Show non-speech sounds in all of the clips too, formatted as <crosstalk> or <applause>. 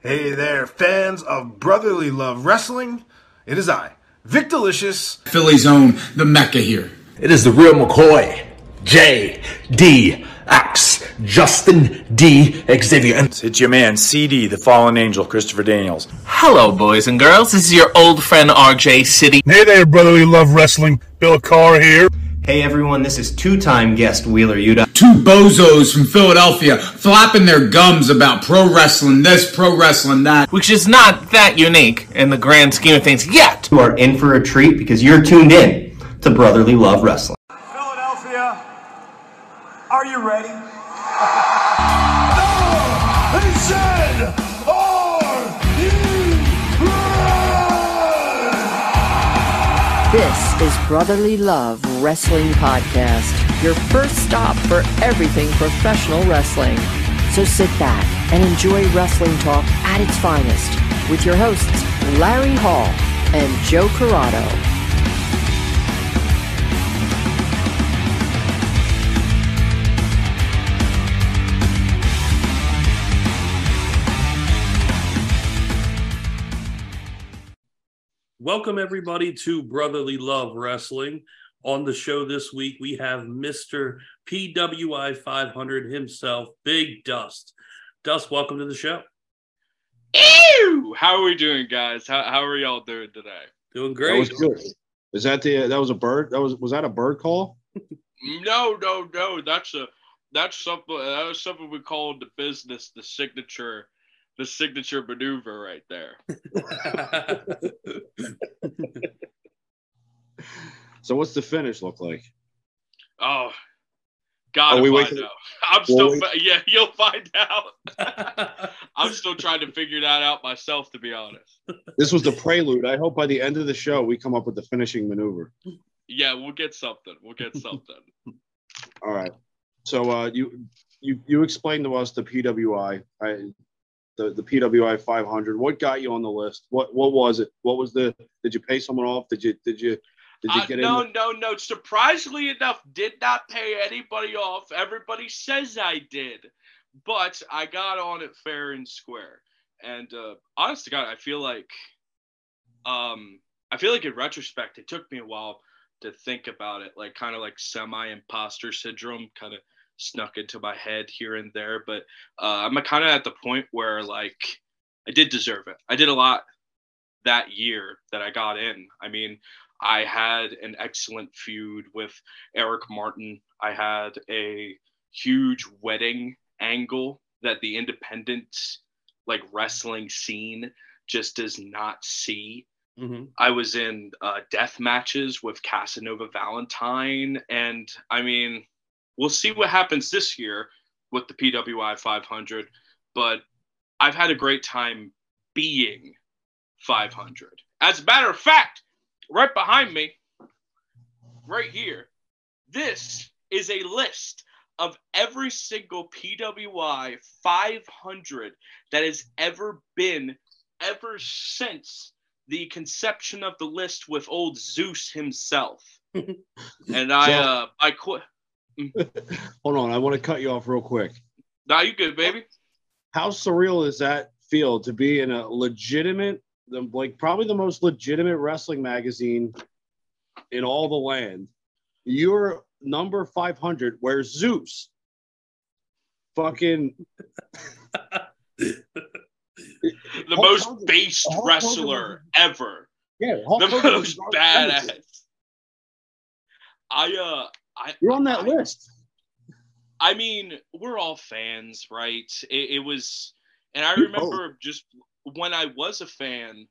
Hey there, fans of Brotherly Love Wrestling. It is I, Vic Delicious. Philly's own, the Mecca here. It is the real McCoy, J D X, Justin D Xavier. And It's your man, CD, the fallen angel, Christopher Daniels. Hello, boys and girls. This is your old friend RJ City. Hey there, brotherly love wrestling. Bill Carr here. Hey everyone, this is two-time guest Wheeler Yuta. Two bozos from Philadelphia flapping their gums about pro wrestling this, pro wrestling that. Which is not that unique in the grand scheme of things yet. You are in for a treat because you're tuned in to Brotherly Love Wrestling. Philadelphia, are you ready? <laughs> No! He said, is Brotherly Love Wrestling Podcast, your first stop for everything professional wrestling. So sit back and enjoy wrestling talk at its finest with your hosts, Larry Hall and Joe Corrado. Welcome, everybody, to Brotherly Love Wrestling. On the show this week, we have Mr. PWI 500 himself, Big Dust. Dust, welcome to the show. Ew! How are we doing, guys? How, how are y'all doing today? Doing That great. was good. Is that the that was a bird? That was was that a bird call? No, no, no. That's a that's something that was something we call in the business the signature the signature maneuver right there. <laughs> So what's the finish look like? Oh, gotta we find waiting- out. <laughs> I'm still we- yeah, you'll find out. <laughs> I'm still trying to figure that out myself, to be honest. This was the prelude. I hope by the end of the show we come up with the finishing maneuver. Yeah, we'll get something. We'll get something. All right. So uh, you you you explained to us the PWI, I, the the PWI 500. What got you on the list? What what was it? What was the? Did you pay someone off? Did you did you did you Uh, get no, in? no, no. Surprisingly enough, did not pay anybody off. Everybody says I did, but I got on it fair and square. And uh, honest to God, I feel like, um, I feel like in retrospect, it took me a while to think about it, like kind of like semi-imposter syndrome, kind of snuck into my head here and there. But uh, I'm kind of at the point where like I did deserve it. I did a lot that year that I got in. I mean, I had an excellent feud with Eric Martin. I had a huge wedding angle that the independent like wrestling scene just does not see. hmm I was in uh, death matches with Casanova Valentine, and I mean, we'll see what happens this year with the PWI 500. But I've had a great time being 500. As a matter of fact, right behind me, right here, this is a list of every single PWI 500 that has ever been ever since the conception of the list with old Zeus himself. <laughs> and I, So- uh, I quit. <laughs> Hold on, I want to cut you off real quick. Now you good, baby? How surreal does that feel to be in a legitimate, the, like probably the most legitimate wrestling magazine in all the land? You're number 500, where Zeus, fucking <laughs> The Hulk most Hogan- based Hulk Hogan wrestler ever. yeah, Hulk The Hogan most badass. I uh I You're on that I- list. I mean, we're all fans, right? It, it was, and I remember just when I was a fan,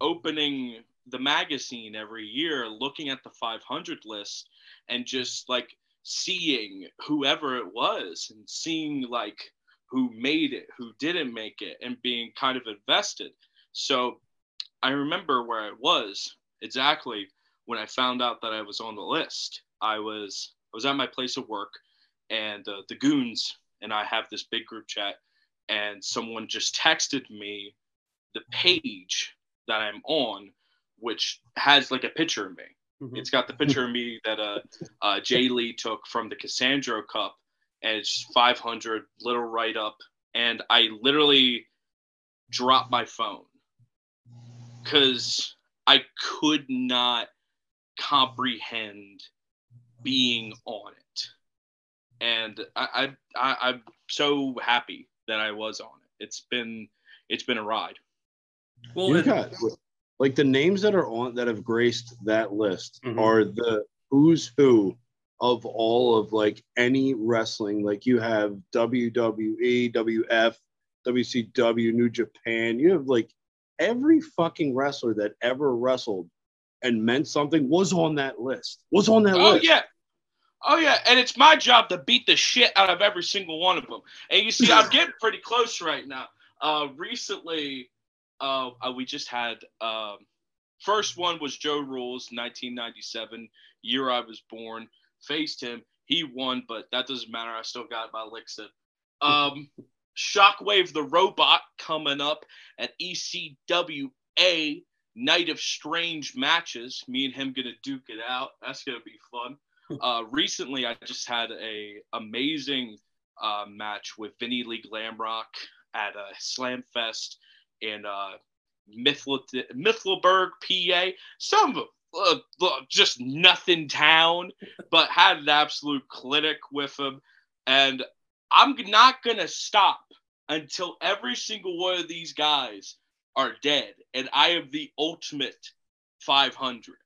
opening the magazine every year, looking at the 500 list, and just like seeing whoever it was, and seeing like who made it, who didn't make it, and being kind of invested. So I remember where I was exactly when I found out that I was on the list. I was I was at my place of work and uh, the goons and I have this big group chat, and someone just texted me the page that I'm on, which has like a picture of me. Mhm. It's got the picture of me that uh, uh, Jay Lee took from the Cassandra Cup, and it's 500 little write up. And I literally dropped my phone because I could not comprehend being on it. And I, I, I, I'm so happy that I was on it. It's been it's been a ride. Well, you got like the names that are on that have graced that list Mhm. are the who's who of all of like any wrestling. Like you have WWE, WF, WCW, New Japan. You have like every fucking wrestler that ever wrestled and meant something was on that list. Was on that Oh list. yeah. Oh yeah, and it's my job to beat the shit out of every single one of them. And you see, I'm <laughs> getting pretty close right now. Uh, recently, uh, uh, we just had um, first one was Joe Rules, 1997, year I was born. Faced him, he won, but that doesn't matter. I still got my licks in. Um, Shockwave the robot coming up at ECWA Night of Strange Matches. Me and him gonna duke it out. That's gonna be fun. <laughs> Uh, recently, I just had a amazing uh, match with Vinny Lee Glamrock at a Slam Fest in uh, Mifflinburg, PA. Some uh, uh, just nothing town, but had an absolute clinic with him. And I'm not gonna stop until every single one of these guys are dead, and I am the ultimate 500,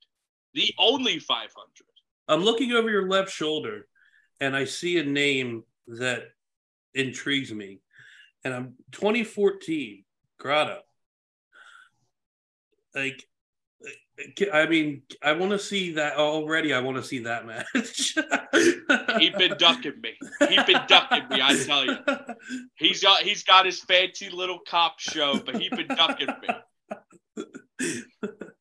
the only 500. I'm looking over your left shoulder and I see a name that intrigues me. And I'm 2014 Grado. Like, I mean, I want to see that already. I want to see that match. <laughs> He's been ducking me. He's been ducking me. I tell you, he's got he's got his fancy little cop show, but he's been ducking me. <laughs>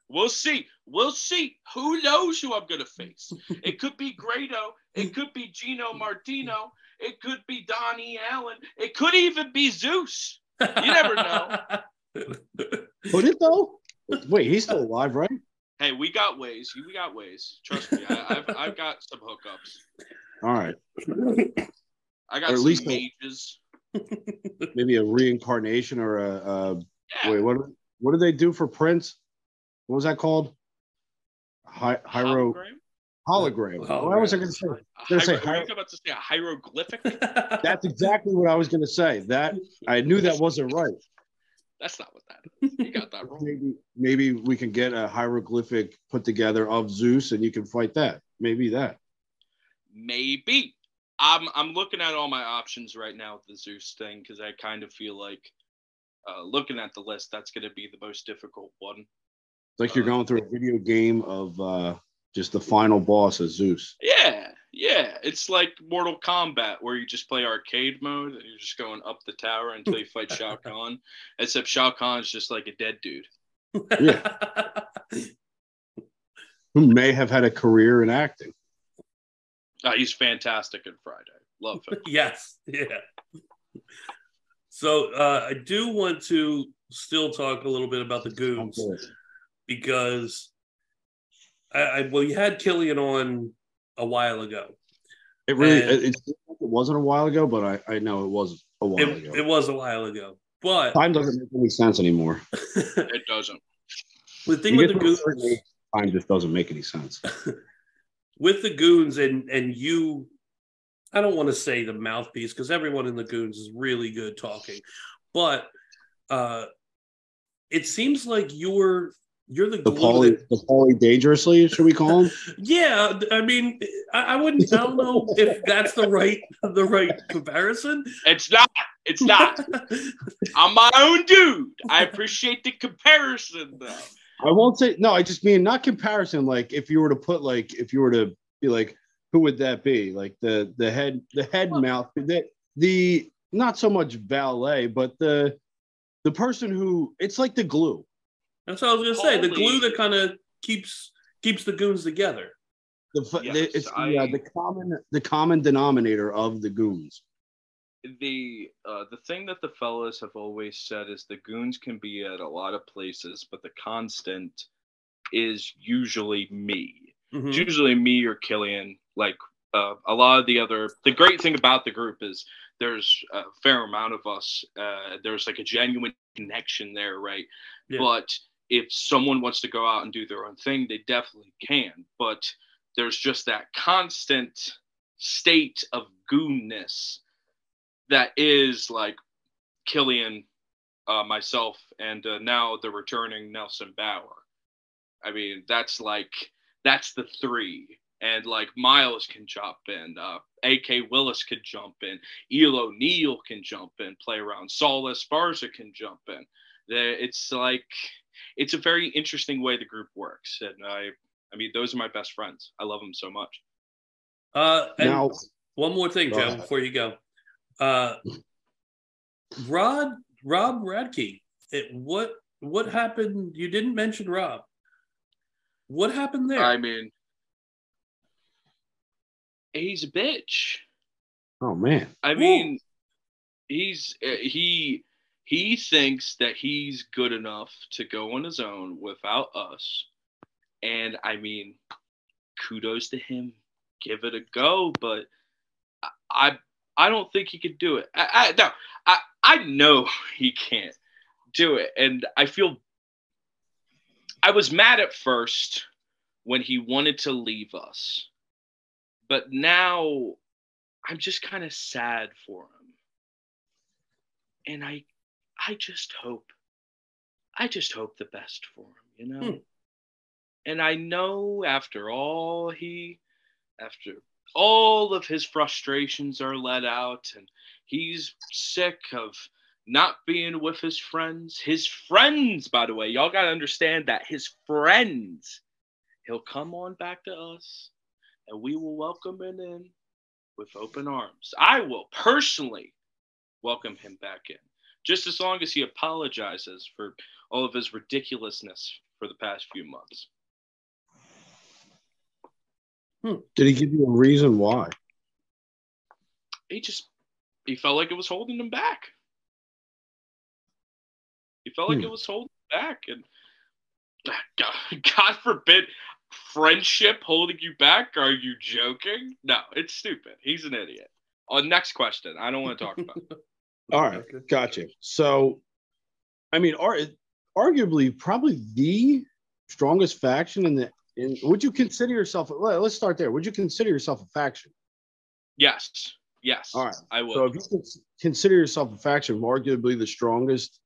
We'll see. We'll see. Who knows who I'm gonna face? <laughs> It could be Grado. It could be Gino Martino. It could be Donnie Allen. It could even be Zeus. You never know. <laughs> Could it though? Wait, he's still alive, right? Hey, we got ways. We got ways. Trust me. I, I've I've got some hookups. All right. I got Or at some least a- <laughs> Maybe a reincarnation or a, a Yeah. wait, what what did they do for Prince? What was that called? Hi, Hyro Hologram? hologram. What was I going to say? Gonna say Hiero- were you hi- about to say a hieroglyphic? <laughs> That's exactly what I was going to say. That I knew that wasn't right. That's not what that is. You got that wrong. Maybe maybe we can get a hieroglyphic put together of Zeus, and you can fight that. Maybe that. Maybe. I'm I'm looking at all my options right now with the Zeus thing because I kind of feel like uh, looking at the list, that's going to be the most difficult one. It's like you're going through a video game of uh, just the final boss as Zeus. Yeah, yeah. It's like Mortal Kombat where you just play arcade mode and you're just going up the tower until you fight Shao <laughs> Kahn. Except Shao Kahn's just like a dead dude. Yeah. Who may have had a career in acting. Uh, he's fantastic in Friday. Love him. <laughs> yes, yeah. So uh, I do want to still talk a little bit about the goons because I, I well, you had Killian on a while ago. It really And- it, it, it wasn't a while ago, but I, I know it was a while It, ago. it was a while ago, but Time doesn't make any sense anymore. <laughs> it doesn't. the thing You with the goons, certain age, time just doesn't make any sense. <laughs> with the goons, and and you, I don't want to say the mouthpiece because everyone in the goons is really good talking, but uh, it seems like you're you're the The glue Pauly, that- the Pauly dangerously, should we call him? <laughs> Yeah, I mean, I, I wouldn't. I don't know if that's the right the right comparison. It's not. It's not. <laughs> I'm my own dude. I appreciate the comparison though. I won't say no. I just mean not comparison. Like if you were to put like if you were to be like, who would that be? Like the the head the head mouth the the not so much valet, but the the person who it's like the glue. That's what I was gonna say. The glue that kind of keeps keeps the goons together. The, f Yes, the it's the, I- uh, the common the common denominator of the goons. the uh, the thing that the fellas have always said is the goons can be at a lot of places, but the constant is usually me. Mhm. It's usually me or Killian. Like uh, a lot of the other, the great thing about the group is there's a fair amount of us. Uh, there's like a genuine connection there, right? Yeah. But if someone wants to go out and do their own thing, they definitely can. But there's just that constant state of goonness that is like Killian, uh, myself, and uh, now the returning Nelson Bauer. I mean, that's like that's the three, and like Miles can jump in, uh, A.K. Willis could jump in, Eel O'Neill can jump in, play around, Saul Esparza can jump in. It's like it's a very interesting way the group works, and I, I mean, those are my best friends. I love them so much. Uh, and Now- one more thing, Joe, ahead. before you go. Uh, Rod, Rob Radke. It, what what happened? You didn't mention Rob. What happened there? I mean, he's a bitch. Oh man. I mean, he's uh, he he thinks that he's good enough to go on his own without us, and I mean, kudos to him. Give it a go, but I I, don't think he could do it. I, I no, I I know <laughs> he can't do it, and I feel I was mad at first when he wanted to leave us, but now I'm just kind of sad for him. And I I just hope I just hope the best for him, you know? Hmm. And I know after all he after all of his frustrations are let out and he's sick of not being with his friends. His friends, by the way, y'all got to understand that his friends, he'll come on back to us and we will welcome him in with open arms. I will personally welcome him back in, just as long as he apologizes for all of his ridiculousness for the past few months. Did he give you a reason why? He just he felt like it was holding him back. He felt like Hmm. it was holding him back, and <laughs> God, God forbid friendship holding you back. Are you joking? No, it's stupid. He's an idiot. Oh, next question. I don't want to talk about. <laughs> it. All right, gotcha. So, I mean, ar- arguably, probably the strongest faction in the. In, would you consider yourself? Let's start there. Would you consider yourself a faction? Yes, yes. All right. I will. So, if you consider yourself a faction, arguably the strongest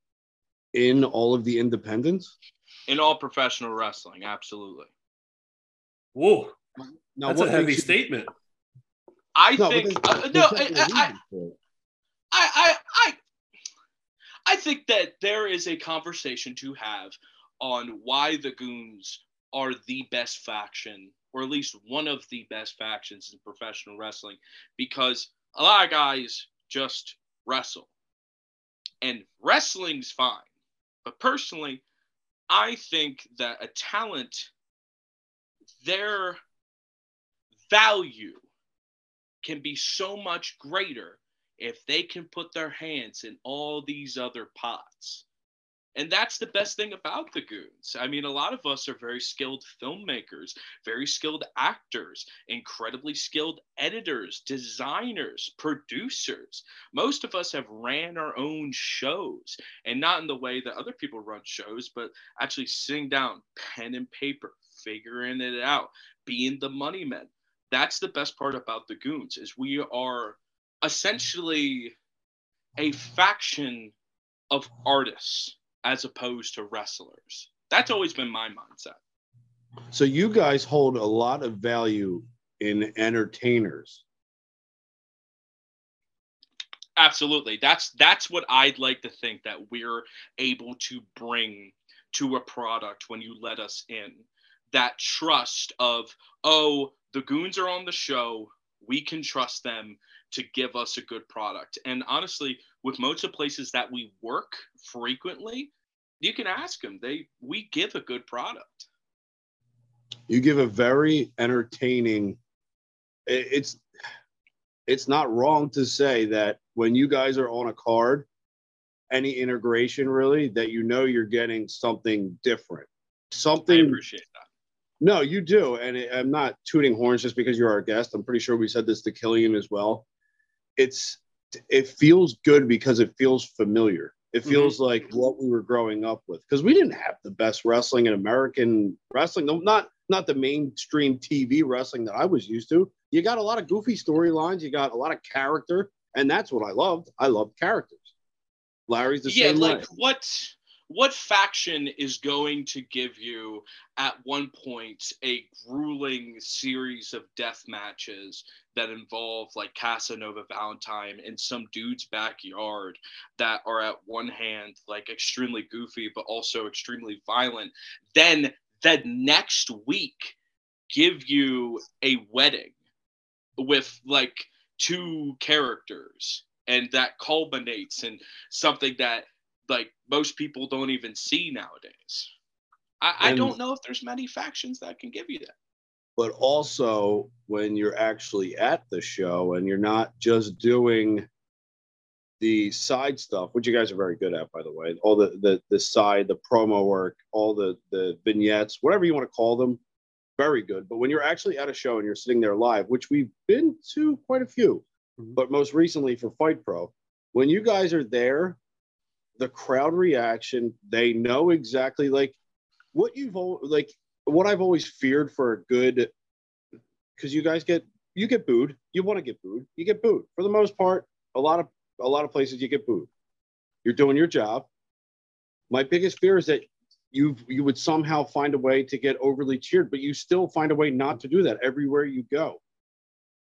in all of the independents. in all professional wrestling, absolutely. Whoa, Now, that's what a heavy you- statement. I No, think uh, no. I, definitely a I, reason for it. I, I, I, I think that there is a conversation to have on why the Goons are the best faction, or at least one of the best factions in professional wrestling, because a lot of guys just wrestle, and wrestling's fine. But personally, I think that a talent, their value can be so much greater if they can put their hands in all these other pots. And that's the best thing about the goons. I mean, a lot of us are very skilled filmmakers, very skilled actors, incredibly skilled editors, designers, producers. Most of us have ran our own shows, and not in the way that other people run shows, but actually sitting down, pen and paper, figuring it out, being the money men. That's the best part about the goons is we are essentially a faction of artists as opposed to wrestlers. That's always been my mindset. So you guys hold a lot of value in entertainers. Absolutely. That's that's what I'd like to think that we're able to bring to a product when you let us in. That trust of, oh, the goons are on the show, we can trust them to give us a good product. And honestly, with most of the places that we work frequently, you can ask them. They we give a good product. You give a very entertaining. It's it's not wrong to say that when you guys are on a card, any integration really, that you know you're getting something different, I something appreciate that. No, you do. And I'm not tooting horns just because you're our guest. I'm pretty sure we said this to Killian as well. It's it feels good because it feels familiar. It Mm-hmm. feels like what we were growing up with because we didn't have the best wrestling in American wrestling. Not not the mainstream TV wrestling that I was used to. You got a lot of goofy storylines. You got a lot of character, and that's what I loved. I loved characters. Larry's the yeah, same like way. what what faction is going to give you at one point a grueling series of death matches that involve like Casanova Valentine in some dude's backyard that are at one hand like extremely goofy but also extremely violent then the next week give you a wedding with like two characters and that culminates in something that like most people don't even see nowadays. I, I don't know if there's many factions that can give you that. But also when you're actually at the show and you're not just doing the side stuff, which you guys are very good at, by the way, all the the the side, the promo work, all the the vignettes, whatever you want to call them, very good. But when you're actually at a show and you're sitting there live, which we've been to quite a few, mm-hmm. but most recently for Fight Pro, when you guys are there, the crowd reaction, they know exactly like what you've like what I've always feared for a good because you guys get you get booed. You want to get booed. You get booed. For the most part, a lot of a lot of places you get booed. You're doing your job. My biggest fear is that you you would somehow find a way to get overly cheered, but you still find a way not to do that everywhere you go.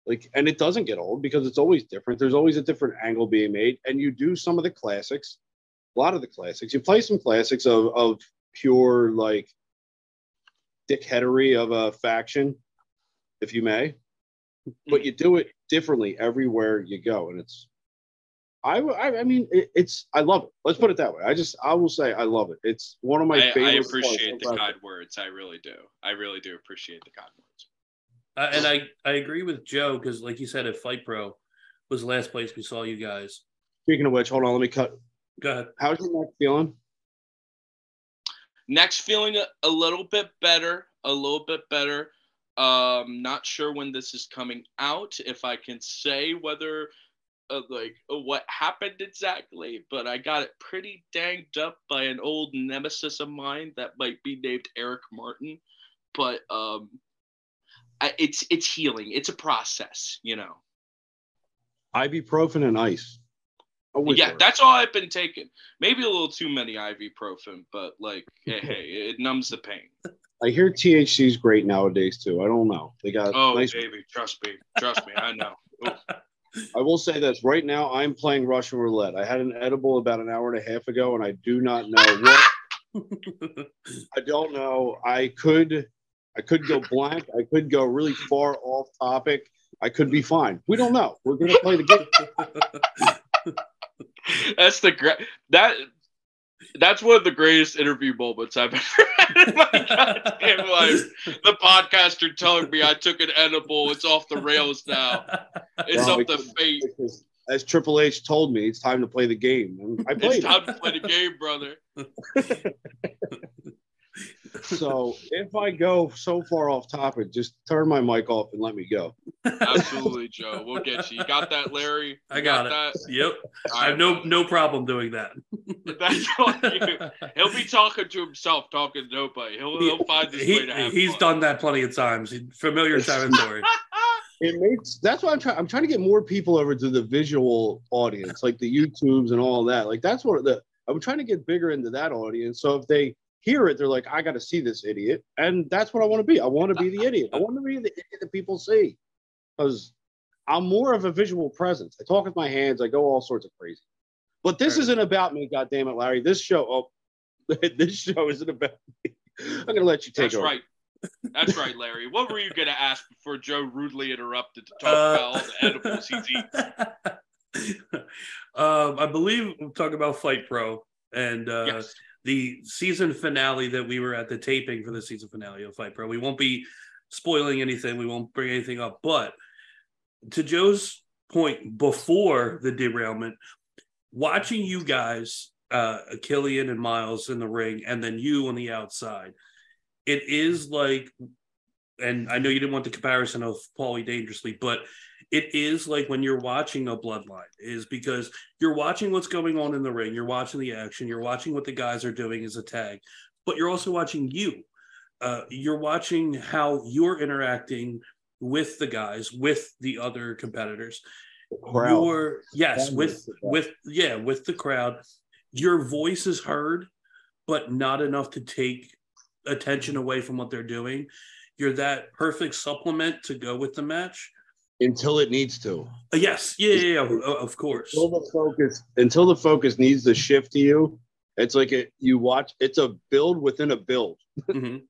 Like, and it doesn't get old because it's always different. There's always a different angle being made, and you do some of the classics, a lot of the classics. You play some classics of of pure like dickheadery of a faction, if you may, but you do it differently everywhere you go, and it's. I, I, I mean, it, it's. I love it. Let's put it that way. I just, I will say, I love it. It's one of my I, favorite. I appreciate the wrestling. kind words i really do i really do appreciate the kind words Uh, and I, I agree with Joe because, like you said, at Fight Pro was the last place we saw you guys. Speaking of which, hold on, let me cut. Go ahead. How's your neck feeling? next feeling a, a little bit better a little bit better um not sure when this is coming out if i can say whether uh, like uh, what happened exactly but i got it pretty danged up by an old nemesis of mine that might be named eric martin but um I, it's it's healing it's a process you know Ibuprofen and ice. Yeah works. that's all i've been taking maybe a little too many ibuprofen but like hey, eh, <laughs> hey it numbs the pain I hear THC is great nowadays too. I don't know. They got Oh, nice. baby, trust me, trust me, I know. <laughs> Ooh. I will say this right now. I'm playing Russian roulette. I had an edible about an hour and a half ago, and I do not know <laughs> what. I don't know. I could, I could go blank. I could go really far off topic. I could be fine. We don't know. We're gonna play the game. <laughs> That's the great that. That's one of the greatest interview moments I've <laughs> ever had in my goddamn life. The podcaster telling me I took an edible. It's off the rails now. It's Well, up to fate. As Triple H told me, it's time to play the game, and I It's played. time it. to play the game, brother. <laughs> So if I go so far off topic, just turn my mic off and let me go. Absolutely, Joe. We'll get you. You got that, Larry? I You got, it. that? Yep. All I have no no problem doing that. <laughs> That's on you. <laughs> He'll be talking to himself, talking to nobody. He'll, he'll find his He- way to have he's fun. done that plenty of times. Familiar territory. <laughs> It makes that's why I'm trying. I'm trying to get more people over to the visual audience, like the YouTubes and all that. Like that's what the I'm trying to get bigger into that audience. So if they hear it, they're like, I got to see this idiot, and that's what I want to be. I want to be the idiot. I want to be the idiot that people see, because I'm more of a visual presence. I talk with my hands. I go all sorts of crazy. But this Right. isn't about me, God damn it, Larry. This show, oh, <laughs> this show isn't about me. I'm gonna let you take That's over. right. That's right, Larry. What were you going to ask before Joe rudely interrupted to talk Uh, about all the edibles he's eating? <laughs> um, I believe we're talking about Fight Pro and uh, Yes. the season finale that we were at the taping for the season finale of Fight Pro. We won't be spoiling anything. We won't bring anything up. But to Joe's point, before the derailment, watching you guys, uh, Killian and Miles in the ring, and then you on the outside, it is like, and I know you didn't want the comparison of Paulie Dangerously, but it is like when you're watching a bloodline is because you're watching what's going on in the ring you're watching the action you're watching what the guys are doing as a tag but you're also watching you. Uh, you're watching how you're interacting with the guys with the other competitors Crowd. your yes with is the best. with yeah with the crowd your voice is heard but not enough to take attention away from what they're doing you're that perfect supplement to go with the match until it needs to. Uh, yes yeah yeah, yeah of course Until the focus, until the focus needs to shift to you, it's like it. You watch. It's a build within a build. Mhm.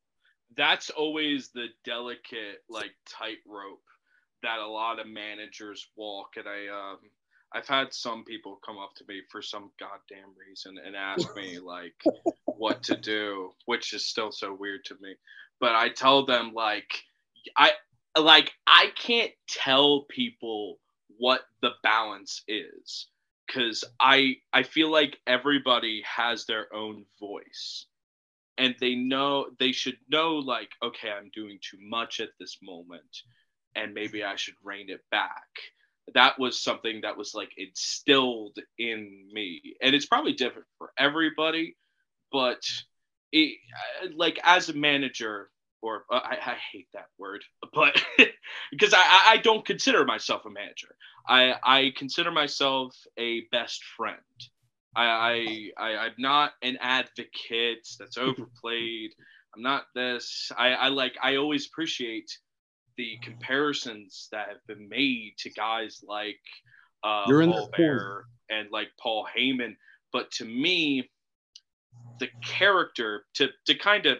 That's always the delicate like tightrope that a lot of managers walk and i um i've had some people come up to me for some goddamn reason and ask me <laughs> like what to do which is still so weird to me. But i tell them like i like i can't tell people what the balance is because i i feel like everybody has their own voice and they know they should know like okay i'm doing too much at this moment and maybe i should rein it back. That was something that was like instilled in me. And it's probably different for everybody but it, uh, like as a manager or uh, I, I hate that word <laughs> but because I, I don't consider myself a manager. I i consider myself a best friend I, I, I I'm not an advocate that's overplayed. I'm not this. I, I like. I always appreciate the comparisons that have been made to guys like uh, You're in Paul Bear and like Paul Heyman. But to me, the character to to kind of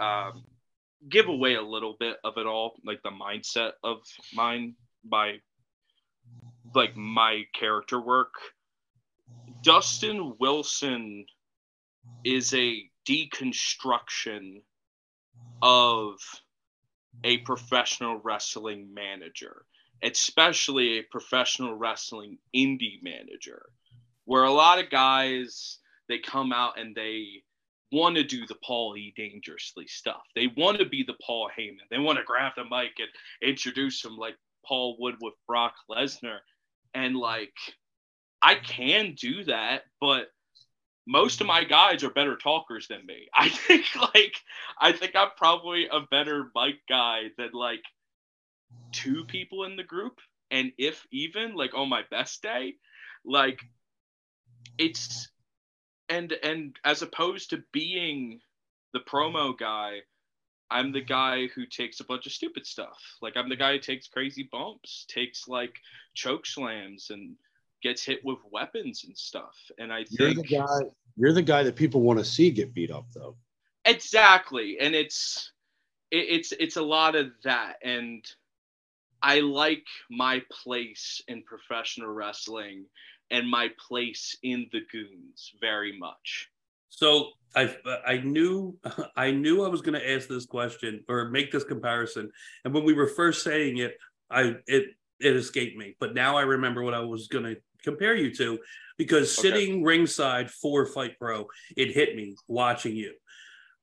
um, give away a little bit of it all, like the mindset of mine by like my character work. Dustin Wilson is a deconstruction of a professional wrestling manager, especially a professional wrestling indie manager, where a lot of guys they come out and they want to do the Paul E. Dangerously stuff. They want to be the Paul Heyman. They want to grab the mic and introduce him like Paul would with Brock Lesnar. And like, I can do that, but most of my guys are better talkers than me. <laughs> I think like I think I'm probably a better mic guy than like two people in the group. And if even like on my best day, like it's and and as opposed to being the promo guy, I'm the guy who takes a bunch of stupid stuff. Like I'm the guy who takes crazy bumps, takes like choke slams and gets hit with weapons and stuff. And I You're think the guy. You're the guy that people want to see get beat up, though. exactly and it's it, it's it's a lot of that and i like my place in professional wrestling and my place in the goons very much So I I knew <laughs> I knew I was going to ask this question or make this comparison, and when we were first saying it, I it it escaped me. But now I remember what I was going to compare you to, because Okay. sitting ringside for Fight Pro, it hit me watching you.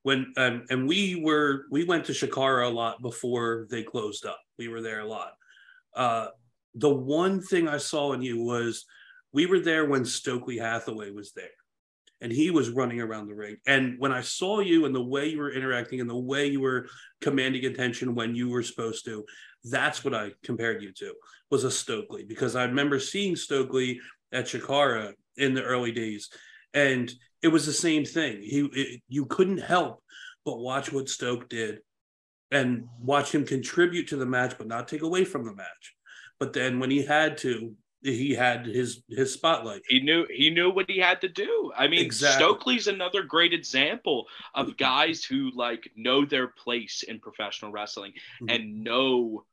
When um, and we were we went to Chikara a lot before they closed up. We were there a lot. Uh, the one thing I saw in you was we were there when Stokely Hathaway was there and he was running around the ring. And when I saw you and the way you were interacting and the way you were commanding attention when you were supposed to, that's what I compared you to was a Stokely because I remember seeing Stokely at Chikara in the early days, and it was the same thing. He it, you couldn't help but watch what Stoke did and watch him contribute to the match, but not take away from the match. But then when he had to, he had his his spotlight. he knew he knew what he had to do i mean Exactly. stokely's another great example of guys who like know their place in professional wrestling Mhm. and know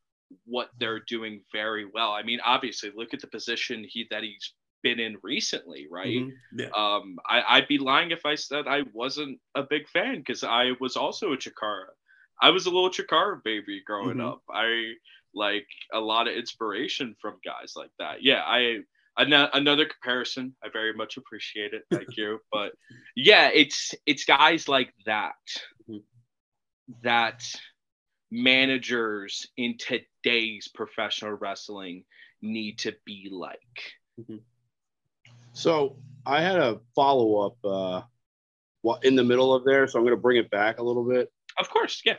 what they're doing very well i mean obviously look at the position he that he's been in recently right Mhm. Yeah. um I, i'd be lying if i said i wasn't a big fan because i was also a chikara i was a little chikara baby growing Mhm. up i like a lot of inspiration from guys like that yeah i ano- another comparison i very much appreciate it thank you <laughs> but yeah it's it's guys like that Mhm. that managers in today's professional wrestling need to be like. Mm-hmm. So I had a follow up uh, in the middle of there, so I'm going to bring it back a little bit. Of course, yeah.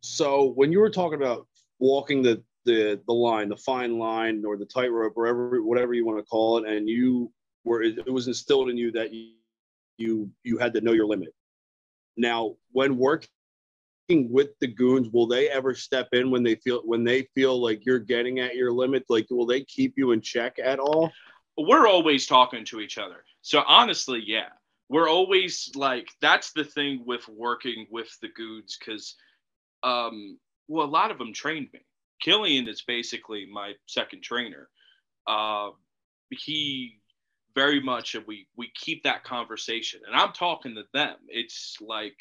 So when you were talking about walking the the the line, the fine line, or the tightrope, wherever whatever you want to call it, and you were it, it was instilled in you that you you you had to know your limit. Now, when working with the goons, will they ever step in when they feel when they feel like you're getting at your limit? Like, will they keep you in check at all? we're always talking to each other. So honestly, yeah, we're always like that's the thing with working with the goons because, um, well, a lot of them trained me. Killian is basically my second trainer. Uh, he very much and we we keep that conversation, and I'm talking to them. It's like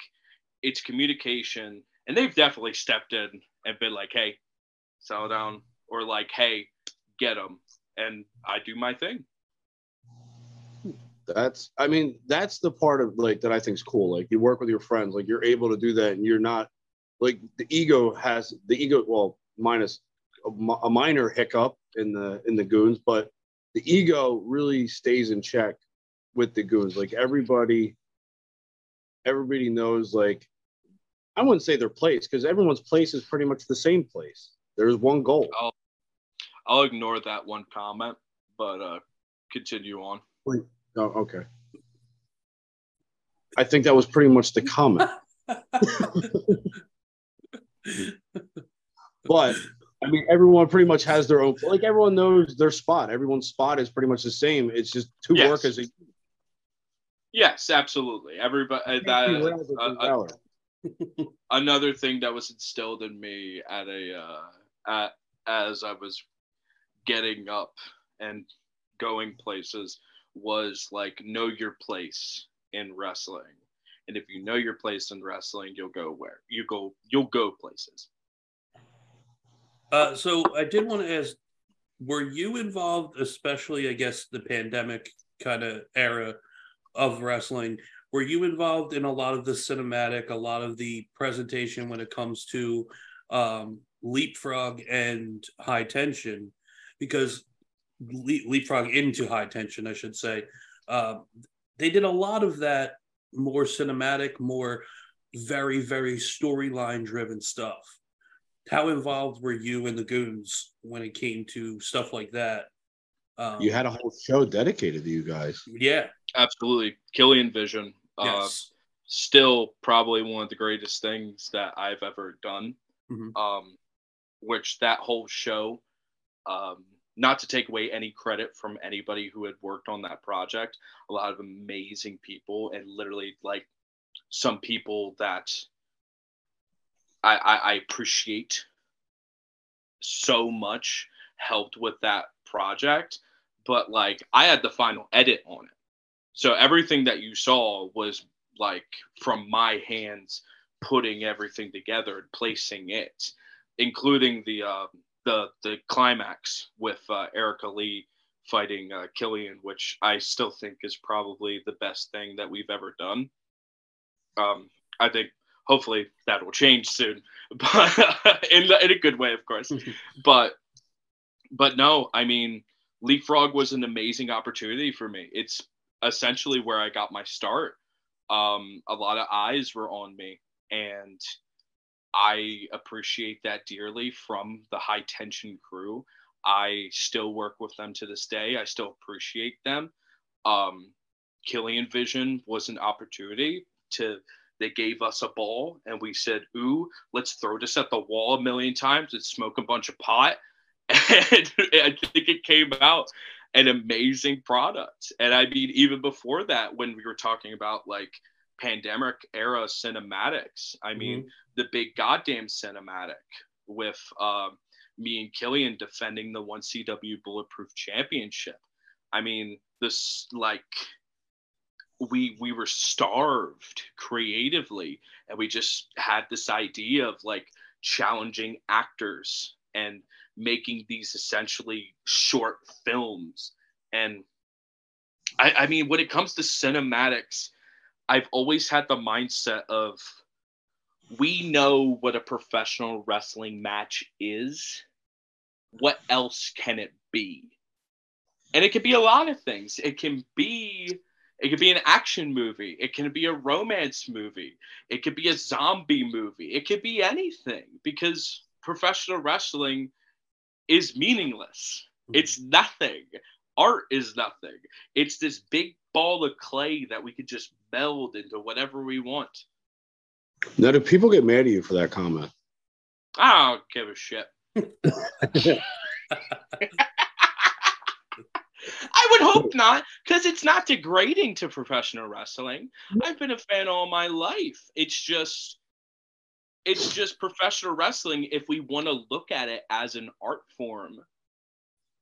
it's communication, and they've definitely stepped in and been like, "Hey, settle down," or like, "Hey, get them." and I do my thing. That's, I mean, that's the part of like that I think is cool. Like you work with your friends, like you're able to do that, and you're not like the ego has the ego. Well, minus a, a minor hiccup in the in the goons, but the ego really stays in check with the goons. Like everybody, everybody knows. Like I wouldn't say their place because everyone's place is pretty much the same place. There's one goal. I'll, I'll ignore that one comment, but uh, continue on. Oh, okay. I think that was pretty much the comment. <laughs> but I mean, everyone pretty much has their own. Like everyone knows their spot. Everyone's spot is pretty much the same. It's just to Yes. work as a. Yes, absolutely. Everybody. Uh, that, uh, uh, <laughs> another thing that was instilled in me at a uh, at as I was getting up and going places was like know your place in wrestling. And if you know your place in wrestling, you'll go where you go. You'll go places. Uh, so I did want to ask, were you involved, especially I guess the pandemic kind of era of wrestling? Were you involved in a lot of the cinematic, a lot of the presentation when it comes to um, leapfrog and high tension? Because le- leapfrog into high tension, I should say. Um, they did a lot of that more cinematic, more very, very storyline driven stuff. How involved were you and the Goons when it came to stuff like that? Um, You had a whole show dedicated to you guys. yeah, Absolutely, Killian Vision. Uh, Yes. Still, probably one of the greatest things that I've ever done. Mhm. Um, which that whole show, um, not to take away any credit from anybody who had worked on that project, a lot of amazing people, and literally like some people that I, I, I appreciate so much helped with that project. But like, I had the final edit on it. So everything that you saw was like from my hands putting everything together and placing it, including the uh, the the climax with uh, Erica Lee fighting uh, Killian, which I still think is probably the best thing that we've ever done. Um, I think hopefully that will change soon, <laughs> but <laughs> in the, in a good way, of course. <laughs> but but no, I mean, Leapfrog was an amazing opportunity for me. It's essentially where I got my start. Um, a lot of eyes were on me, and I appreciate that dearly from the high tension crew. I still work with them to this day. I still appreciate them. Um, Killian Vision was an opportunity to. They gave us a ball, and we said, "Ooh, let's throw this at the wall a million times and smoke a bunch of pot." <laughs> And I think it came out an amazing product. And I mean, even before that, when we were talking about like pandemic era cinematics, I mean, the big goddamn cinematic with uh, me and Killian defending the 1CW Bulletproof Championship. I mean, this like we we were starved creatively and we just had this idea of like challenging actors and making these essentially short films and I, I mean when it comes to cinematics i've always had the mindset of we know what a professional wrestling match is. What else can it be? And it could be a lot of things. It can be it could be an action movie. It can be a romance movie. It could be a zombie movie. It could be anything because professional wrestling is meaningless. Mm-hmm. It's nothing. Art is nothing. It's this big ball of clay that we could just meld into whatever we want. Now, do people get mad at you for that comment? I don't give a shit. <laughs> I would hope <laughs> not, because it's not degrading to professional wrestling. Mm-hmm. I've been a fan all my life. It's just it's just professional wrestling. If we want to look at it as an art form,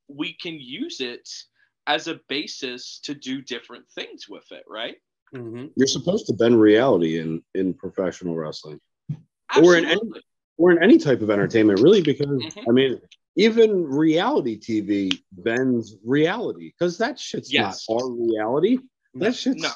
we can use it as a basis to do different things with it, right? Mm-hmm. You're supposed to bend reality in in professional wrestling, or in any or in any type of entertainment, really. Because Mhm. I mean, even reality TV bends reality because that shit's Yes. not our reality. That shit's No.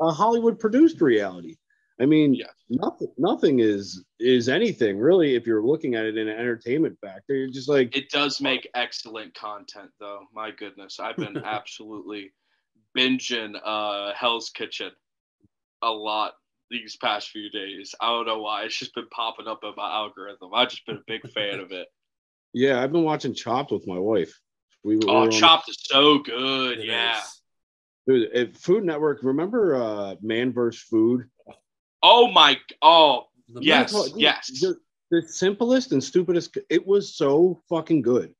a Hollywood produced reality. I mean, Yes. nothing nothing is is anything really. If you're looking at it in an entertainment factor, you're just like It does make excellent content, though. My goodness, I've been <laughs> absolutely binging uh, Hell's Kitchen a lot these past few days. I don't know why. It's just been popping up in my algorithm. I've just been a big fan of it. Yeah, I've been watching Chopped with my wife. We we Oh, were on- Chopped is so good. It yeah. is. Dude, at Food Network. Remember uh, Man vs. Food? Oh my. Oh The yes, yes. The, the simplest and stupidest. It was so fucking good.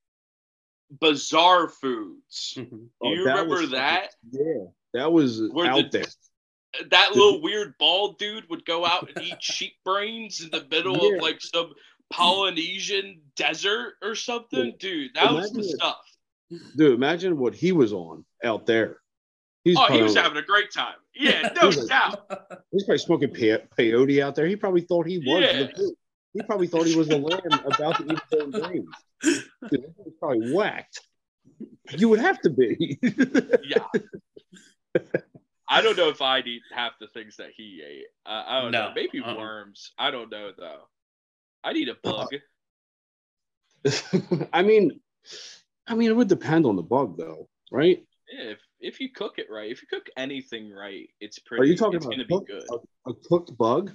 Bizarre foods. Mhm. <laughs> Oh, you that remember was that? Yeah, that was Where out the- there. That little weird bald dude would go out and eat sheep brains in the middle Yeah. of like some Polynesian desert or something. Dude, that was the it. stuff. Dude, imagine what he was on out there. He's Oh, he was having a great time. Yeah, <laughs> no He's like- doubt. he's probably smoking pe- peyote out there. He probably thought he was Yeah. the pig. He probably thought he was the lamb about to eat his own brains. Dude, he was probably whacked. You would have to be. Yeah. <laughs> I don't know if I'd eat half the things that he ate. Uh, I don't know. Maybe Uh-uh. worms. I don't know though. I'd eat a bug. <laughs> I mean, I mean, it would depend on the bug, though, right? If if you cook it right, if you cook anything right, it's pretty. Are you talking it's about gonna a, be cooked, good. a, a cooked bug?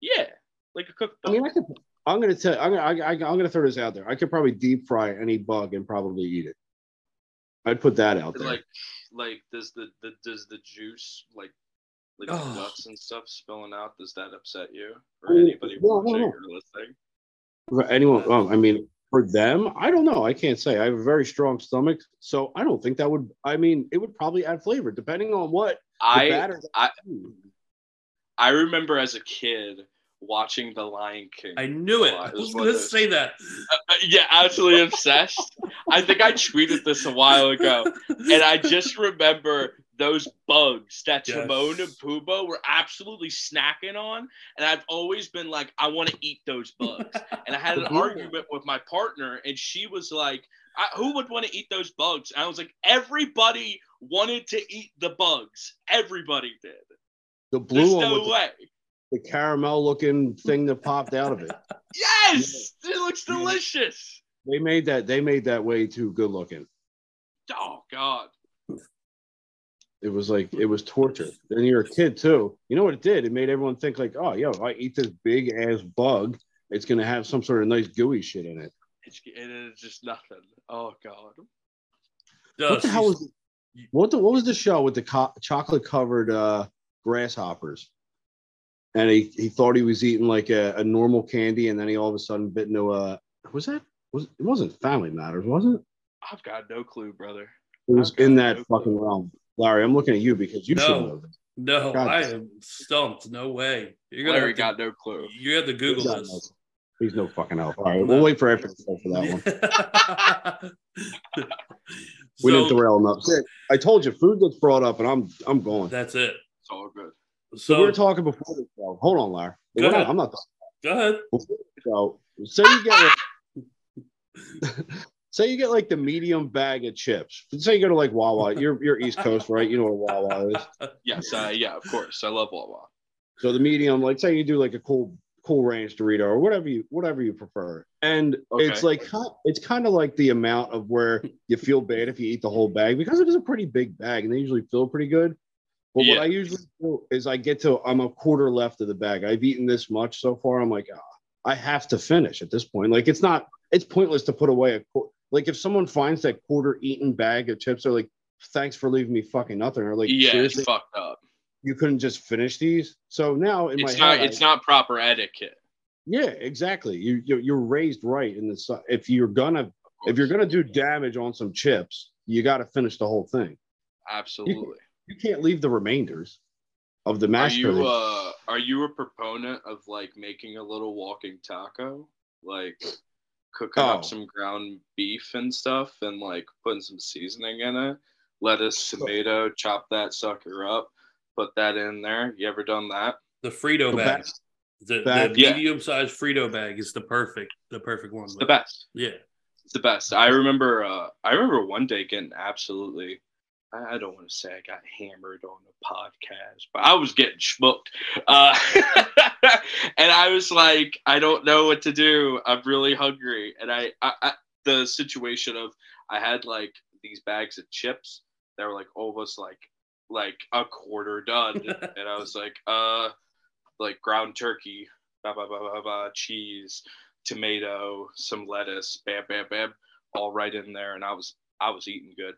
Yeah, like a cooked Bug. I mean, I could. I'm gonna tell. I'm gonna. I, I, I'm gonna throw this out there. I could probably deep fry any bug and probably eat it. I'd put that out there. like like does the, the does the juice like like Oh. the guts and stuff spilling out does that upset you or Oh, anybody no, no, watching no. or listening For anyone, um, I mean, for them, I don't know. I can't say. I have a very strong stomach, so I don't think that would. I mean, it would probably add flavor depending on what the i batter. I- i remember as a kid watching the lion king I knew it. I was was going to say that. Uh, yeah absolutely obsessed i think i tweeted this a while ago and i just remember those bugs that Yes. Timon and Pumbaa were absolutely snacking on, and I've always been like, I want to eat those <laughs> bugs. And I had an Yeah. argument with my partner, and she was like, I, "Who would want to eat those bugs?" And I was like, "Everybody wanted to eat the bugs. Everybody did. The There's blue one no with the, way." the caramel looking thing that popped out of it. <laughs> Yes, it looks delicious. They made that. They made that way too good looking. Oh God. It was like it was torture. And you're a kid too. You know what it did? It made everyone think like, oh, yo, I eat this big ass bug, it's gonna have some sort of nice gooey shit in it. It's, it is just nothing. Oh God. what the hell was it? what the what was the show with the co- chocolate covered uh grasshoppers? And he, he thought he was eating like a, a normal candy, and then he all of a sudden bit into a was that was it wasn't Family Matters, was it? I've got no clue, brother. It was I've in no that clue. fucking realm. Larry, I'm looking at you because you should know this. No, God. I am stumped. No way. You're gonna Larry have to, got no clue. you have to Google God this. knows. He's no fucking help. All right, we'll wait for after for that one. <laughs> We didn't derail enough. Sick. I told you, food gets brought up, and I'm I'm going. that's it. It's all good. So, So we were talking before the show. Hold on, Larry. Go not- ahead. I'm not. Talking. go ahead. Before the show, say you get <laughs> like, <laughs> say you get like the medium bag of chips. Say you go to like Wawa. <laughs> You're you're East Coast, right? You know what Wawa is. Yes, uh, yeah, of course. I love Wawa. So the medium, like say you do like a cold Cool Ranch Dorito or whatever you whatever you prefer. And it's like it's kind of like the amount of where you feel bad if you eat the whole bag because it is a pretty big bag and they usually feel pretty good. But Yeah. what I usually do is I get to I'm a quarter left of the bag. I've eaten this much so far. I'm like, ah, I have to finish at this point. Like it's not it's pointless to put away a qu- like if someone finds that quarter eaten bag of chips, they're like, thanks for leaving me fucking nothing. Or like, yeah, seriously, it's fucked up. you couldn't just finish these. So now in It's my not. head, It's I- not proper etiquette. yeah, exactly. You you're, you're raised right in this. If you're gonna if you're gonna do damage on some chips, you got to finish the whole thing. Absolutely. You can't leave the remainders of the Are you uh are you a proponent of like making a little walking taco? Like cooking Oh. up some ground beef and stuff and like putting some seasoning in it, lettuce, tomato, chop that sucker up, put that in there. You ever done that? The Frito The bag. bag- The, bag- the Yeah. medium sized Frito bag is the perfect the perfect one. It's the best. Yeah. It's the best. I remember uh I remember one day getting absolutely I don't want to say I got hammered on the podcast, but I was getting smoked. Uh, <laughs> and I was like, I don't know what to do. I'm really hungry. And I, I, I, the situation of I had like these bags of chips that were like almost like like a quarter done, <laughs> and I was like, uh, like ground turkey, ba ba ba ba ba, cheese, tomato, some lettuce, bam bam bam, all right in there, and I was I was eating good.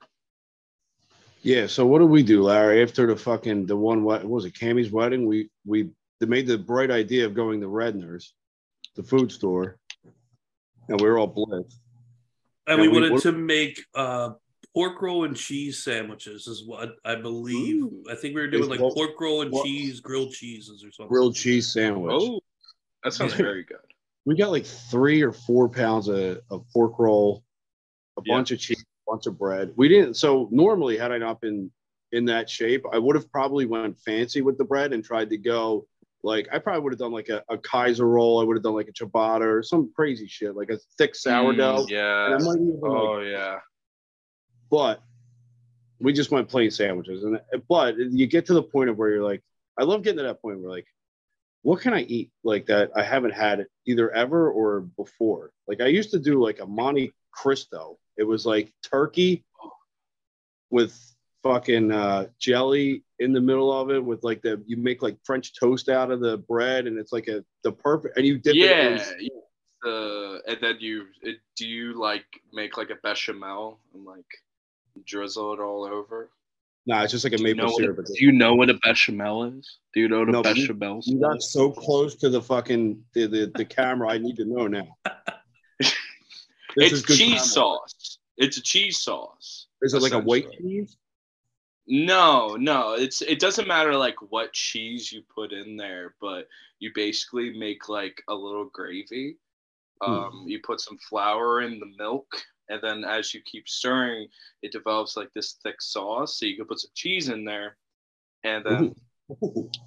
Yeah. So what did we do, Larry? After the fucking the one what, what was it? Cammy's wedding. We we they made the bright idea of going to Redner's, the food store, and we were all blitzed. And And we we- wanted what- to make uh pork roll and cheese sandwiches is what I believe. I think we were doing Is like what- pork roll and what- cheese, grilled cheeses or something. Grilled cheese sandwich. Oh, that sounds very good. we got like three or four pounds of, of pork roll, a Yeah. bunch of cheese, a bunch of bread. We didn't. So normally, had I not been in that shape, I would have probably went fancy with the bread and tried to go like I probably would have done like a, a Kaiser roll. I would have done like a ciabatta or some crazy shit, like a thick sourdough. Mm, yeah. And I might even, like, Oh yeah. but we just went plain sandwiches. And but you get to the point of where you're like, I love getting to that point where like, what can I eat like that I haven't had either ever or before? Like I used to do like a Monte Cristo. It was like turkey with fucking uh, jelly in the middle of it with like the you make like French toast out of the bread and it's like a the perfect and you dip it in Yeah. Uh, and then you it, do you like make like a bechamel and like drizzle it all over? Nah, it's just like a Do you, know maple what, syrup. do you know what a bechamel is? Do you know what a No, but you- You got so close to the fucking the, the, the camera. I need to know now. This It's cheese camera. sauce. It's a cheese sauce. Is it like a white cheese? No, no. It's it doesn't matter like what cheese you put in there, but you basically make like a little gravy. Hmm. Um, you put some flour in the milk, and then as you keep stirring, it develops like this thick sauce. So you can put some cheese in there, and then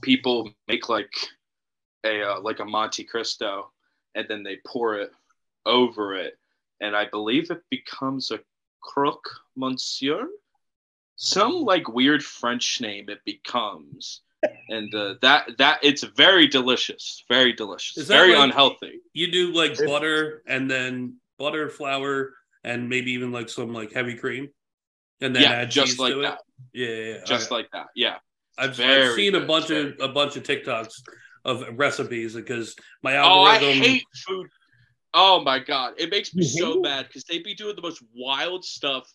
people make like a uh, like a Monte Cristo, and then they pour it over it, and I believe it becomes a croque monsieur, some like weird French name it becomes, and uh, that that it's very delicious, very delicious, Is very like- unhealthy. You do like butter and then butter, flour, and maybe even like some like heavy cream, and then Yeah, add just cheese like to that. it. Yeah, yeah, yeah. Just Okay. like that, yeah. I've, I've very seen a bunch very of a bunch of TikToks of recipes because my algorithm. Oh, I algorithm. hate food. Oh my god, it makes me so it? mad because they be doing the most wild stuff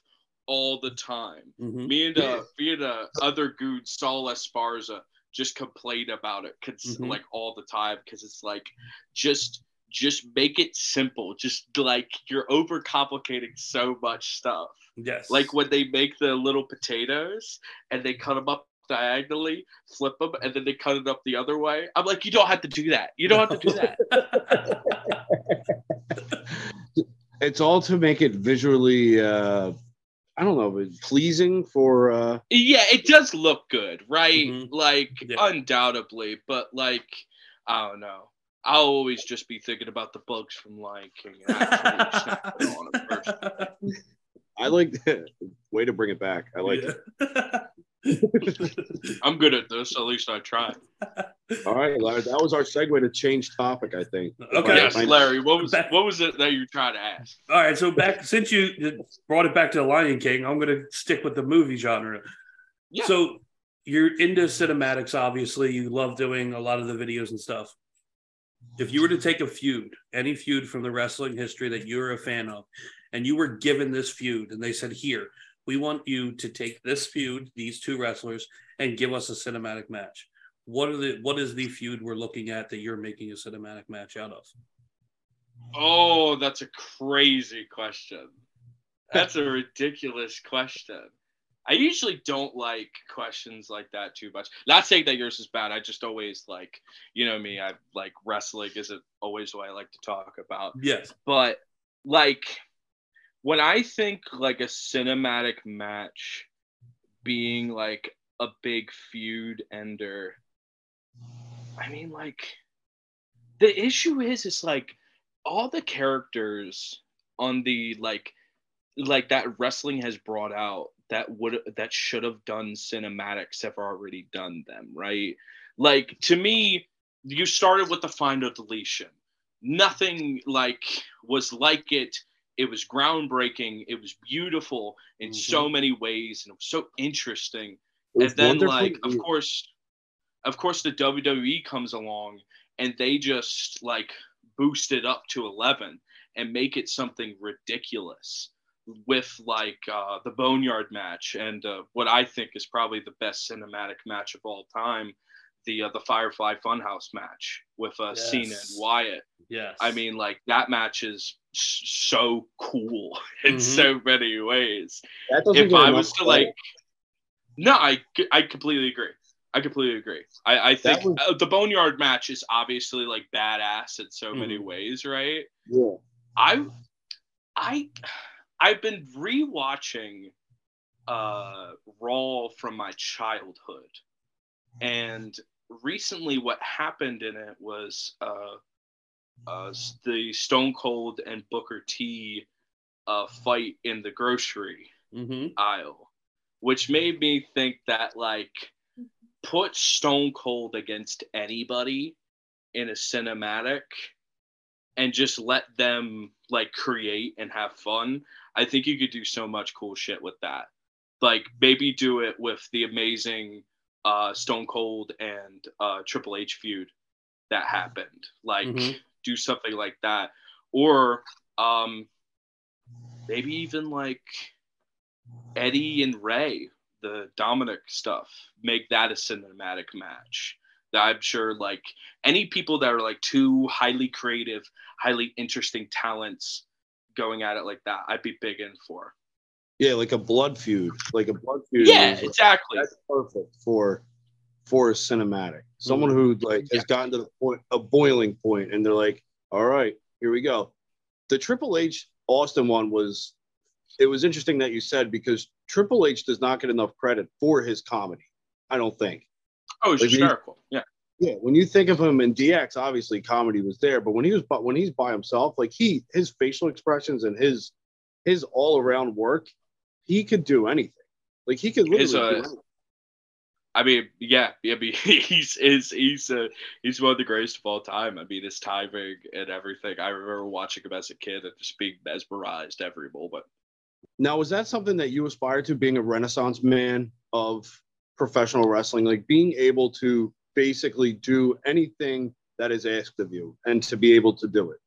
all the time. Mhm. Me and uh, me and uh, other goons, Saul Esparza, just complain about it cause, Mhm. like all the time because it's like just just make it simple. Just like you're overcomplicating so much stuff. Yes. Like when they make the little potatoes and they cut them up diagonally, flip them, and then they cut it up the other way. I'm like, you don't have to do that. You don't have to do that. <laughs> It's all to make it visually. Uh, I don't know, but pleasing for. Uh, Yeah, it does look good, right? Mhm. Like Yeah. undoubtedly, but like I don't know. I'll always just be thinking about the bugs from Lion King. And actually snapping on 'em first. <laughs> I like the way to bring it back. I like Yeah. it. <laughs> <laughs> I'm good at this. At least I try. All right, Larry, that was our segue to change topic. I think. Okay. Yes, My- Larry. What was what was it that you tried to ask? All right, so back since you brought it back to the Lion King, I'm going to stick with the movie genre. Yeah. So you're into cinematics, obviously. You love doing a lot of the videos and stuff. If you were to take a feud, any feud from the wrestling history that you're a fan of, and you were given this feud, and they said, "Here, we want you to take this feud, these two wrestlers, and give us a cinematic match." What are the what is the feud we're looking at that you're making a cinematic match out of? Oh, that's a crazy question. That's a ridiculous question. I usually don't like questions like that too much. Not saying that yours is bad. I just always like, you know me, I like wrestling isn't always what I like to talk about. Yes. But like when I think like a cinematic match being like a big feud ender, I mean like the issue is is like all the characters on the like like that wrestling has brought out that would that should have done cinematics have already done them right? Like to me you started with the final deletion. Nothing like was like it it was groundbreaking it was beautiful in so many ways and it was so interesting. Was and then like of course of course the WWE comes along and they just like boost it up to 11 and make it something ridiculous with like uh, the Boneyard match and uh, what I think is probably the best cinematic match of all time, the uh, the Firefly Funhouse match with uh, Cena and Wyatt. Yes. I mean, like that match is so cool <laughs> in Mhm. so many ways. If I was to credit. like, no, I I completely agree. I completely agree. I, I think was- uh, the Boneyard match is obviously like badass in so many Mhm. ways, right? Yeah. I I I've been rewatching uh Raw from my childhood. And recently what happened in it was uh uh the Stone Cold and Booker T uh fight in the grocery Mm-hmm. aisle, which made me think that like put Stone Cold against anybody in a cinematic and just let them like create and have fun. I think you could do so much cool shit with that. Like maybe do it with the amazing uh, Stone Cold and uh, Triple H feud that happened. Like Mhm. do something like that, or um, maybe even like Eddie and Ray, the Dominic stuff, make that a cinematic match. That I'm sure like any people that are like two highly creative, highly interesting talents going at it like that, I'd be big in for. Yeah, like a blood feud, like a blood feud. Yeah, is- exactly. That's perfect for for a cinematic. Someone mm-hmm. who like has gotten to the point, a boiling point, and they're like, "All right, here we go." The Triple H Austin one was. It was interesting that you said because Triple H does not get enough credit for his comedy. I don't think. Oh, it's Like, he- hysterical. Yeah. Yeah, when you think of him in DX, obviously comedy was there, but when he was bu- when he's by himself, like he his facial expressions and his his all around work, he could do anything. Like he could literally His, do uh, anything. I mean, yeah, yeah, I mean, <laughs> he's he's he's uh, he's one of the greatest of all time. I mean, his timing and everything. I remember watching him as a kid and just being mesmerized every moment. Now, was that something that you aspired to, being a renaissance man of professional wrestling, like being able to basically do anything that is asked of you and to be able to do it?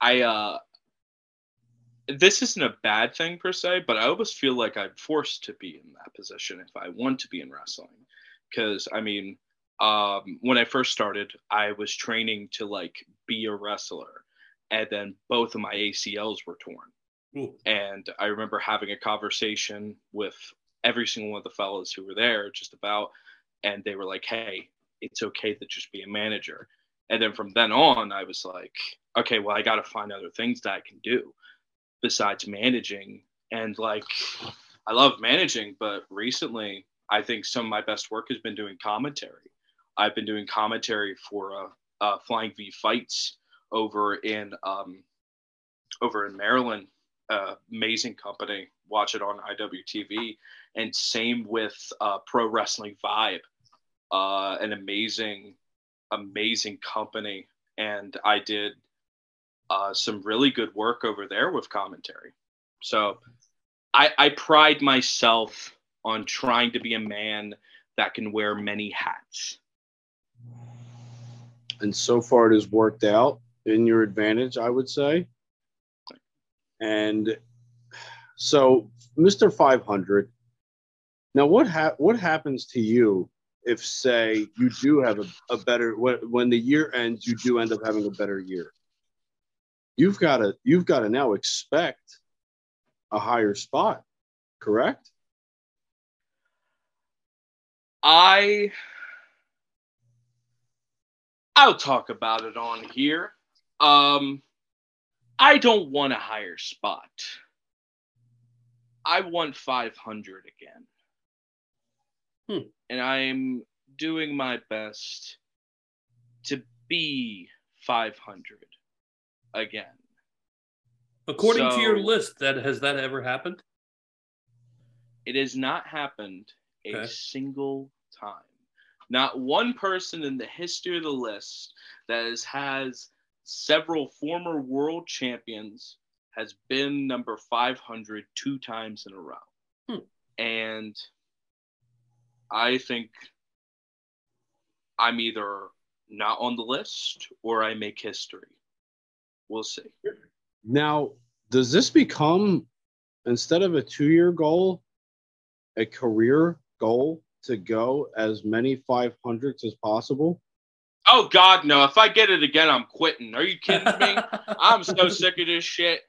I uh this isn't a bad thing per se, but I always feel like I'm forced to be in that position if I want to be in wrestling. Because I mean, um, when I first started, I was training to like be a wrestler, and then both of my ACLs were torn. Ooh. And I remember having a conversation with every single one of the fellas who were there, just about, and they were like, "Hey, it's okay to just be a manager." And then from then on, I was like, "Okay, well, I got to find other things that I can do besides managing." And like, I love managing, but recently, I think some of my best work has been doing commentary. I've been doing commentary for uh, uh, Flying V Fights over in um, over in Maryland uh, amazing company. Watch it on IWTV, and same with uh, Pro Wrestling Vibe, uh, an amazing, amazing company. And I did uh, some really good work over there with commentary. So I, I pride myself on trying to be a man that can wear many hats. And so far, it has worked out in your advantage, I would say. And so, Mr. 500, now what ha- what happens to you if, say, you do have a, a better when, when the year ends, you do end up having a better year? You've got to you've got to now expect a higher spot, correct? I I'll talk about it on here. Um I don't want a higher spot. I want 500 again. Hmm. And I'm doing my best to be 500 again. According to your list, that has that ever happened? It has not happened a Okay. single time. Not one person in the history of the list that has, has several former world champions has been number 500 two times in a row. Hmm. And I think I'm either not on the list or I make history. We'll see. Now, does this become instead of a two-year goal, a career goal to go as many 500s as possible? Oh God, no! If I get it again, I'm quitting. Are you kidding me? <laughs> I'm so sick of this shit.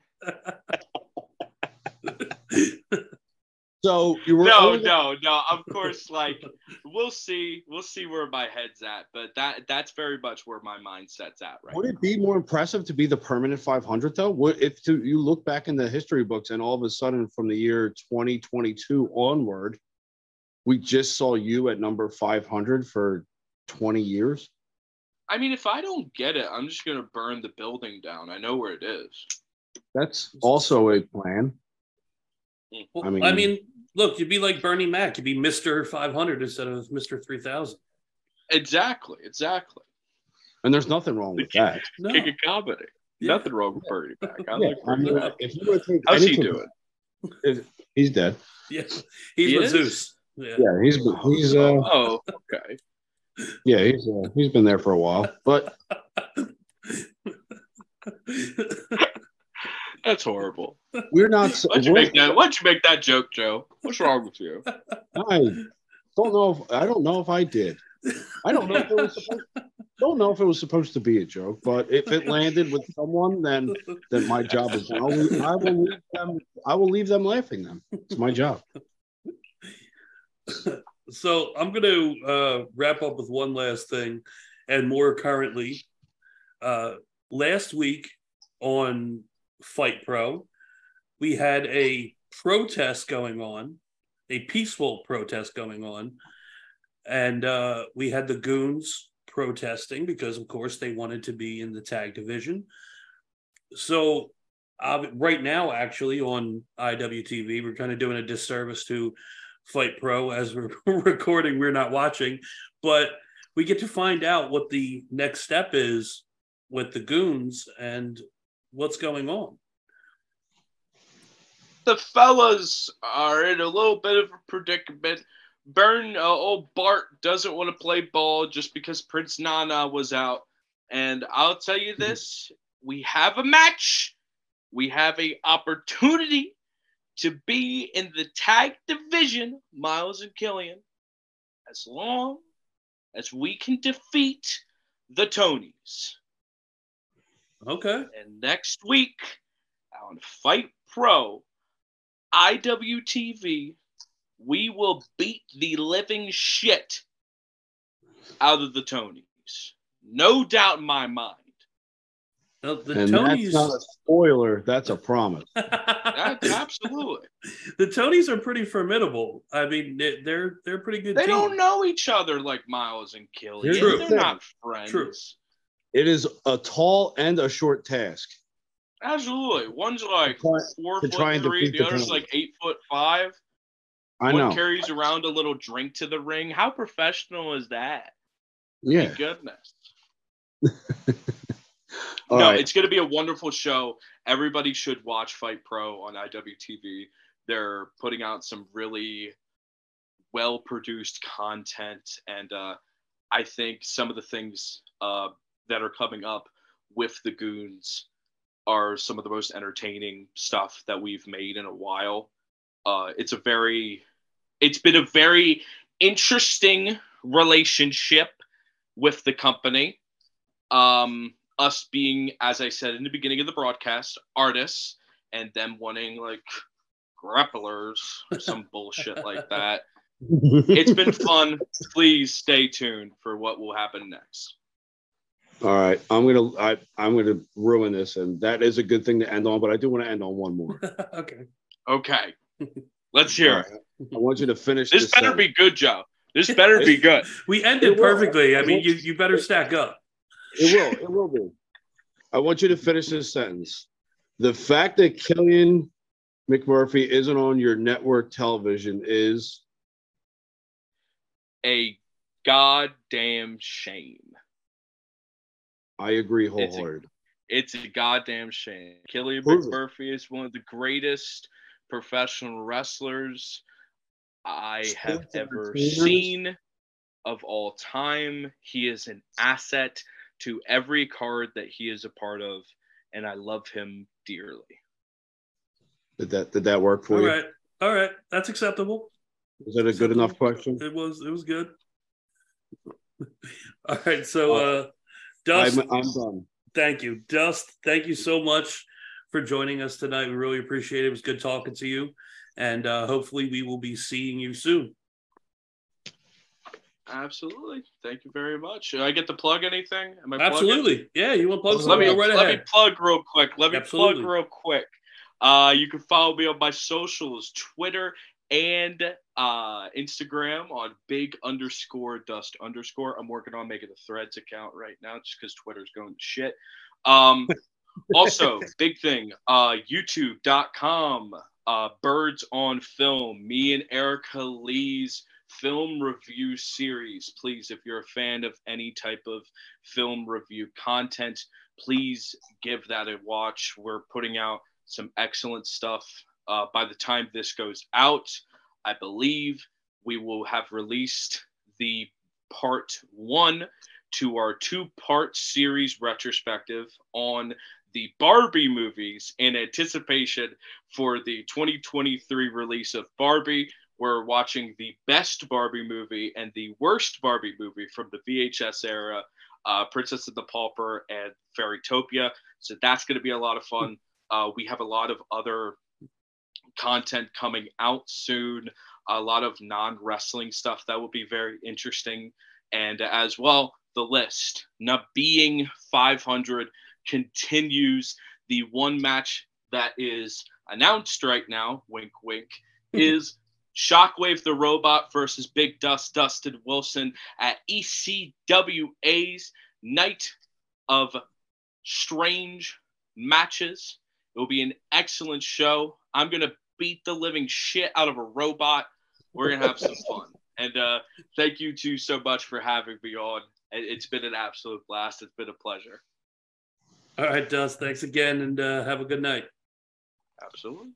So you were No, only- no, no. Of course, like we'll see. We'll see where my head's at, but that that's very much where my mindset's at right Would it be more impressive to be the permanent 500 though? Would if to, you look back in the history books and all of a sudden from the year 2022 onward, we just saw you at number 500 for 20 years? I mean, if I don't get it, I'm just gonna burn the building down. I know where it is. That's also a plan. Well, I I mean- mean, look, you'd be like Bernie Mac. You'd be Mister Five Hundred instead of Mister Three Thousand. Exactly, exactly. And there's nothing wrong with that. <laughs> No. King of comedy. Nothing wrong with Bernie Mac. I Yeah, like I mean, Mac. if you were to take How's he doing? if- he's dead. Yeah, he's He with is? Zeus. Yeah. Yeah, he's he's uh Oh, okay. yeah he's uh, he's been there for a while, but <laughs> That's horrible. we're not. s- Why'd you we're- make that? Why'd you make that joke, Joe? What's wrong with you? I don't know if I don't know if I did. I don't know if it was supposed, don't know if it was supposed to be a joke, but if it landed with someone, then then my job is done. I'll leave- I will leave them. I will leave them laughing. Then it's my job. So I'm going to uh, wrap up with one last thing, and more currently. Uh, last week on Fight Pro, we had a protest going on, a peaceful protest going on, and uh, we had the goons protesting because, of course, they wanted to be in the tag division. So uh, right now, actually, on IWTV, we're kind of doing a disservice to Fight Pro as we're <laughs> recording. We're not watching, but we get to find out what the next step is with the goons and what's going on. the fellas are in a little bit of a predicament. Burn, uh, old Bart doesn't want to play ball just because Prince Nana was out. And I'll tell you this: we have a match, we have a opportunity to be in the tag division, Miles and Killian, as long as we can defeat the Tonys. Okay. And next week on Fight Pro, IWTV, we will beat the living shit out of the Tonys. No doubt in my mind. Now, the and Tonys, that's not a spoiler. That's a promise. <laughs> That- absolutely. <laughs> the Tonys are pretty formidable. I mean, they- they're they're pretty good. They team. don't know each other like Miles and Killian. Here's They're not friends. True. It is a tall and a short task. Absolutely. One's like try- four foot three, the the other's like eight foot five. I know One know. carries around a little drink to the ring. How professional is that? Yeah. My goodness. <laughs> All no, right. it's going to be a wonderful show. Everybody should watch Fight Pro on IWTV. They're putting out some really well produced content. And uh, I think some of the things uh, that are coming up with the Goons are some of the most entertaining stuff that we've made in a while. Uh, it's a very, it's been a very interesting relationship with the company. Um, us being, as I said in the beginning of the broadcast, artists, and them wanting like grapplers or some <laughs> bullshit like that. It's been fun. Please stay tuned for what will happen next. All right, I'm gonna I, I'm gonna ruin this, and that is a good thing to end on. But I do want to end on one more. <laughs> okay. Okay. <laughs> Let's hear it. I want you to finish. This better sentence. be good, Joe. This better be good. We ended It will. perfectly. I mean, you, you better stack up. It will. It will be. I want you to finish this sentence. The fact that Killian McMurphy isn't on your network television is A goddamn shame. I agree It's a- wholeheartedly. It's a goddamn shame. Killian Prove it. McMurphy is one of the greatest professional wrestlers I have ever seen of all time. He is an asset to every card that he is a part of, and I love him dearly. Did that did that work for All you? right. All right. That's acceptable. Is that a good enough question? It was it was good. <laughs> All right. So uh Dust, I'm, I'm done. thank you. Dust, thank you so much for joining us tonight. We really appreciate it. It was good talking to you. And uh hopefully we will be seeing you soon. Absolutely. Thank you very much. Should I get to plug anything? Am I plugging? Absolutely. Yeah, you want to plug Let something? me right let ahead. me plug real quick. Let me Absolutely. plug real quick. Uh, you can follow me on my socials, Twitter and uh, Instagram on big underscore dust underscore. I'm working on making a Threads account right now just because Twitter's going to shit. Um, <laughs> also, big thing, uh, YouTube.com, uh, Birds on Film. Me and Erica Lee's film review series. Please, if you're a fan of any type of film review content, please give that a watch. We're putting out some excellent stuff. Uh, by the time this goes out, I believe we will have released the part one to our two part series retrospective on the Barbie movies in anticipation for the 2023 release of Barbie. We're watching the best Barbie movie and the worst Barbie movie from the VHS era, uh, Princess and the Pauper and Fairytopia. So that's going to be a lot of fun. Uh, we have a lot of other content coming out soon, a lot of non wrestling stuff that will be very interesting. And as well, the list, Now, being 500, continues. The one match that is announced right now, wink, wink, <laughs> is Shockwave the Robot versus Big Dust Dustin Wilson at ECWA's Night of Strange Matches. It will be an excellent show. I'm going to beat the living shit out of a robot. We're going to have some fun. <laughs> And uh, thank you two so much for having me on. It- It's been an absolute blast. It's been a pleasure. All right, Dust. Thanks again and uh, have a good night. Absolutely.